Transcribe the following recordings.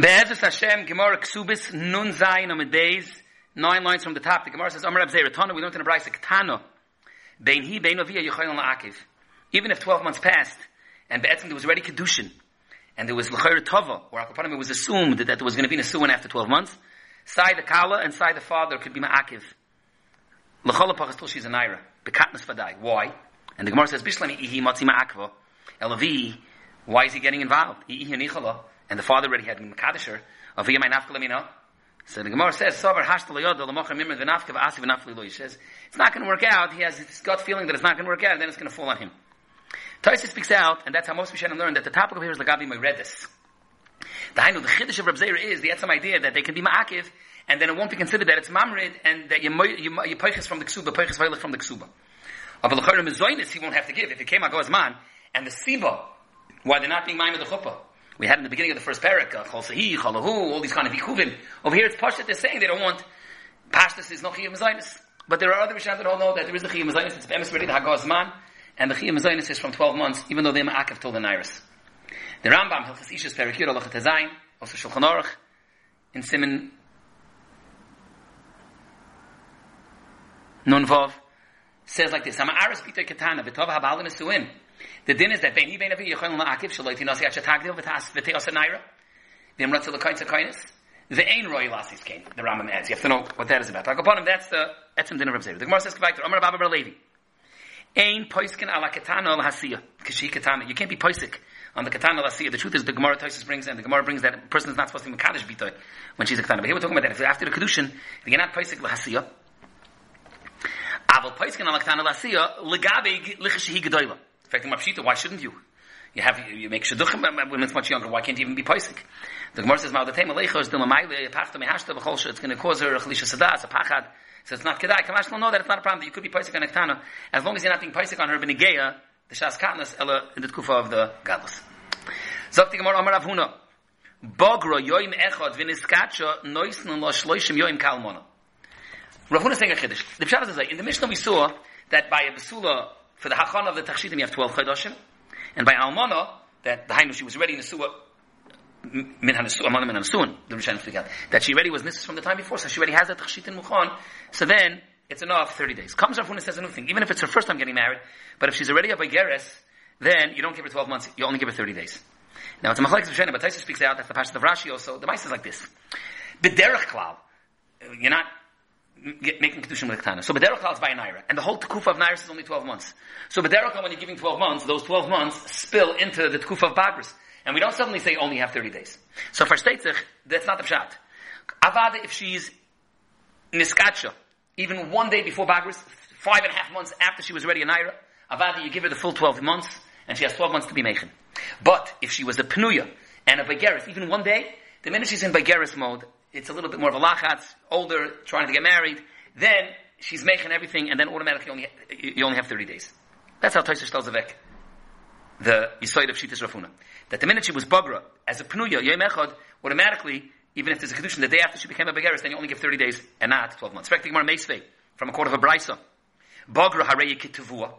Be'ezus Hashem, Gemara Ksubis, Nun Zayin Amid Beis, nine lines from the top. The Gemara says, Amar Abzei Ratana, we learned in the Brisa, Ketana, Bein Hi, Bein Ovia, Yechoyel La'akiv. Even if 12 months passed, and Be'etzim there was already Kedushin, and there was L'chayr Tova, or Akapanim, it was assumed that there was going to be Nesuin after 12 months, Sai the Kala and Sai the father could be Ma'akiv. L'chol Pachas till she's a Naira. Bekatnas Vadai. Why? And the Gemara says, Bishlami Ihi Matzi Ma'akva. Elavi, why is he getting involved? Ihi Nichala and the father already had Makadisher, of Yamai Nafkalamina. So the Gemara says, it's not going to work out. He has this gut feeling that it's not going to work out, and then it's going to fall on him. Taisa speaks out, and that's how most Rishonim learn, that the topic of here is Lagabi Moiredis. The Hainu, the Chiddush of Reb Zera is the some idea that they can be Ma'akiv, and then it won't be considered that it's Mamrid, and that you, peiches from the Ksuba, peiches veilich from the Ksuba. But the Mezoinis, he won't have to give. If it came out man, and the Siba, why they're not being Maimah the Chuppah, we had in the beginning of the first parak, uh, Cholsahi, Cholahu, all these kind of ikuvim. Over here it's Pashtat, they're saying they don't want, Pashtas is no Chiyam. But there are other Rishonim that all know that there is the Chiyam Zainis, it's ready, the Hagazman, and the Chiyam Zainis is from 12 months, even though they're till the Nairis. The Rambam, Hilchas Ishas Perakir, Allah Tazayin, also Shulchan Aruch, in Simon Nun Vav, says like this, Ama Aris Peter Katana, V'tov HaBalim Esuim, the din is that bein bein avi yechol ma'akiv shelo itinasi at shetagdil v'tas v'teos naira. The imratzel l'kaitz ha'kainis. The ain royal lasis came. The Rambam adds. You have to know what that is about. Like upon him, that's the etzim din of Reb The Gemara says, "Kavayter Amar Baba Bar Levi." Ain poiskin ala katana al hasiya. Kashi katana. You can't be poisik on the katana al hasiya. The truth is, the Gemara Tosis brings, and the Gemara brings that a person is not supposed to be mekadosh bitoy when she's a katana. But here we're talking about that. If after the kedushin, if you're not poisik la hasiya, aval poiskin ala katana al hasiya, legabe lichashihi gedoyla. In fact, in Mapshita, why shouldn't you? You have you make shidduchim when it's much younger. Why can't you even be paisik? The Gemara says, "Ma'al datei maleicha is dilamayle pachta mehashta b'chol It's going to cause her a chalisha sadas, a pachad. So it's not kedai. Kamash will know that it's not a problem. That you could be paisik on ektana as long as you're not being paisik on her benigeya. The shas katnas ella in the kufa of the gadlus. Zok the Gemara Amar Avhuna. Bogra yoim echad v'niskacha noisn lo shloishim yoim kalmona. Rav Huna saying a chiddush. The pshat is like in the Mishnah we saw that by a besula for the hachon of the tachshitim, you have 12 chaydoshim. And by almana, that the hainu, she was ready in the suah, min almana min hanesuin, the Rishonim speak out, that she already was nissus from the time before, so she already has that tachshit in so then, it's enough 30 days. Comes Rav Huna says a new thing, even if it's her first time getting married, but if she's already a Begeres, then you don't give her 12 months, you only give her 30 days. Now it's a machlekes Rishonim, but Taisa speaks out, that's the passage of Rashi also, the mice is like this. B'derech klal, you're not making kedushin with ktana. So bederach is by an naira, and the whole tekufa of naira is only twelve months. So bederach when you're giving twelve months, those twelve months spill into the tekufa of bagris, and we don't suddenly say only have thirty days. So for steitzich, that's not the pshat. Avada if she's niskacha, even one day before bagris, five and a half months after she was ready a naira, avada you give her the full twelve months, and she has twelve months to be mechin. But if she was a pnuya and a begeris, even one day, the minute she's in begeris mode, it's a little bit more of a lachatz, older, trying to get married, then she's making everything, and then automatically only, you only have 30 days. That's how Toysher tells Avek, the Yisoid of Shitas Rav Huna. That the minute she was Bagra, as a Pnuya, Yom Echad, automatically, even if there's a Kedushin, the day after she became a Begaris, then you only give 30 days, and not 12 months. From a court of a Brisa. Bagra Harei Kitavua.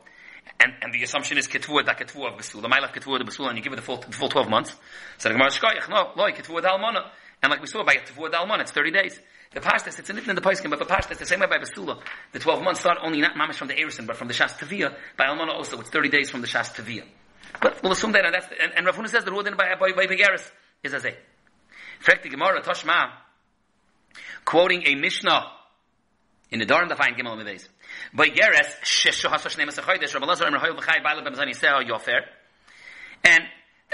And, and the assumption is Ketvua da Ketvua of Besula. Mailach Ketvua da Besula, and you give it the full, the full 12 months. So the Gemara Shkoyach, no, loy, Ketvua da Almana. And like we saw by Tavua Dalman, it's 30 days. The Pashtas, it's a different in the Paiskim, but the Pashtas, the same way by Basula, the 12 months start only not mamish from the Erison, but from the Shas Tavia. By Almana also, it's 30 days from the Shas Tavia. But we'll assume that, and that's, and, and Rav Huna says the Ruadin by, by, by Begaris is a. Frek Gemara, Toshma, quoting a Mishnah in the Darim Dafayin Gimel Meves. By Geres, Sheshu Hasosh Nemes Achoydesh, Rabbi Lazar Emre Hoyel B'chai Baila B'mzani Seho Yofer. And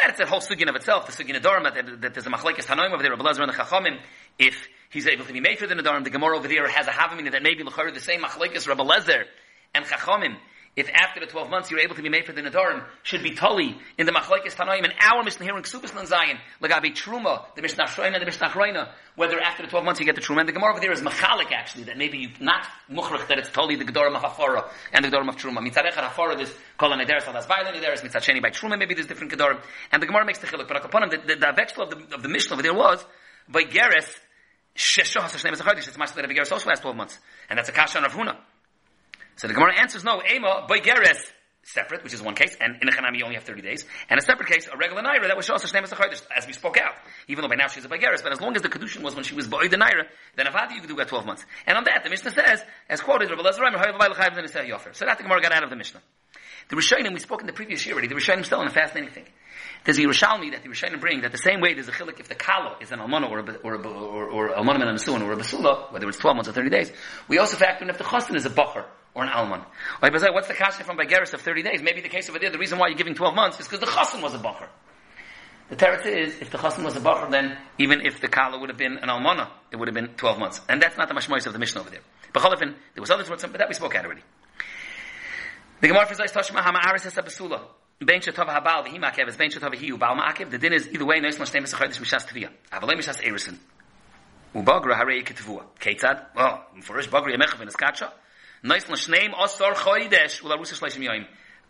that's a whole sugin of itself. The sugin Adorim, that, that there's a machlekes Tanoim over there, Rabbi Lazar and the Chachamim, if he's able to be made for the Nadarim, the Gemara over there has a havamina that maybe L'chari the same machlekes Rabbi Lazar and Chachamim, if after the 12 months you're able to be made for the Nadarim, should be Tali in the Machlaikis Tanoim, and our Mishnah here in Ksubis Lan Zayin, Lagabi Truma, the Mishnah Shreina, and the Mishnah Chreina, whether after the 12 months you get the Truma. And the Gemara over there is Machalik actually, that maybe you, not Mukhrich, that it's Tali, the Gedorim of Hafara, and the Gedorim of Truma. Mitzarech Hafara, there's Kol HaNederes, Alas Vayla Nederes, Mitzacheni by Truma, maybe there's different Gedorim. And the Gemara makes the Chiluk, but upon him, the, the, the of the, of the Mishnah over there was, by Geres, Shesho HaShneim HaChadosh, it's much that Geres also has 12 months. And that's a Kasha on Rav Huna. So the Gemara answers no, Ema, by Geres, separate, which is one case, and in a Chanami you only have 30 days, and a separate case, a regular Naira, that was also Shneim Chodesh, as we spoke out. Even though by now she's a Bageris, but as long as the Kedushin was when she was Boy the Naira, then Avadi you could do at 12 months. And on that, the Mishnah says, as quoted, Rabbi Lezer So that the Gemara got out of the Mishnah. The Rishonim, we spoke in the previous year already, the Rishonim still in a fascinating thing. There's a Yerushalmi that the Rishonim bring that the same way there's a chilik if the kala is an almana or a, or a, or, or almana and a or a basula, whether it's 12 months or 30 days, we also factor in if the chassan is a bacher or an alman. What's the kasha from Bageris of 30 days? Maybe the case over there, the reason why you're giving 12 months is because the chassan was a bacher. The teretz is, if the chassan was a bacher, then even if the kala would have been an almana, it would have been 12 months. And that's not the mashmois of the mission over there. But there was other words, but that we spoke at already. The Gemara says, Tashma Hama'aris has a basula. Ben Shetov Habal, the Himakev is Ben Shetov Hiu, Bal Ma'akev. The din is either way, Nois Mashtem Mesachodesh Mishas Tviyah. Avalei Mishas Erison. Ubagra Harei Ketvua. Ketzad? Well, Mefurish Bagra Yemechav in Eskacha. Osor.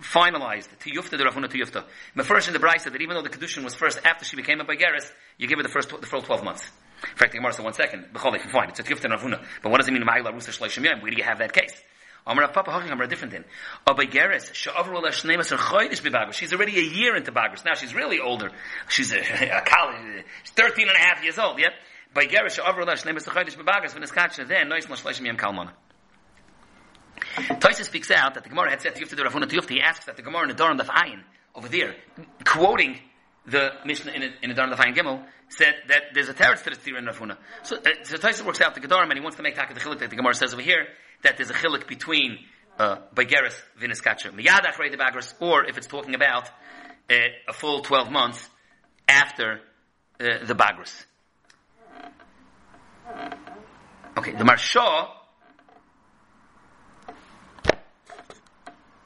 Finalized. Tiyufta the Rav Huna Tiyufta. Mefurish in the Brisa that even though the Kedushin was first after she became a Bageris, you give her the first, the full 12 months. In fact, the Gemara said one second. Bechol, fine. It's a Tiyufta and Rav Huna. But what does it mean, Ma'ila Rusa Shleshim Yoim? Where do you have that case? Amar Papa Hachim Amar different thing. Abaygeres she'avru la shneimas or chodesh bebagros. She's already a year into bagros. Now she's really older. She's a, a college. She's 13 and a half years old. Yeah. Baygeres she'avru la shneimas or chodesh bebagros. When it's kachna then nois la shleshim yam Taisa speaks out that the Gemara had said Tiyufta Rav Huna Tiyufta. He asks that the Gemara in the Doran of Ayin over there, quoting the Mishnah in, in the Doran of Ayin Gimel, said that there's a teretz to the Tzira in Rav Huna. So, uh, so Taisa works out the Gedorim and he wants to make taka the chilik that the Gemara says over here that there's a chilik between uh, Bageris Viniskacha Miyad Achrei the Bagris, or if it's talking about uh, a full 12 months after uh, the Bagris. Okay, the Marsha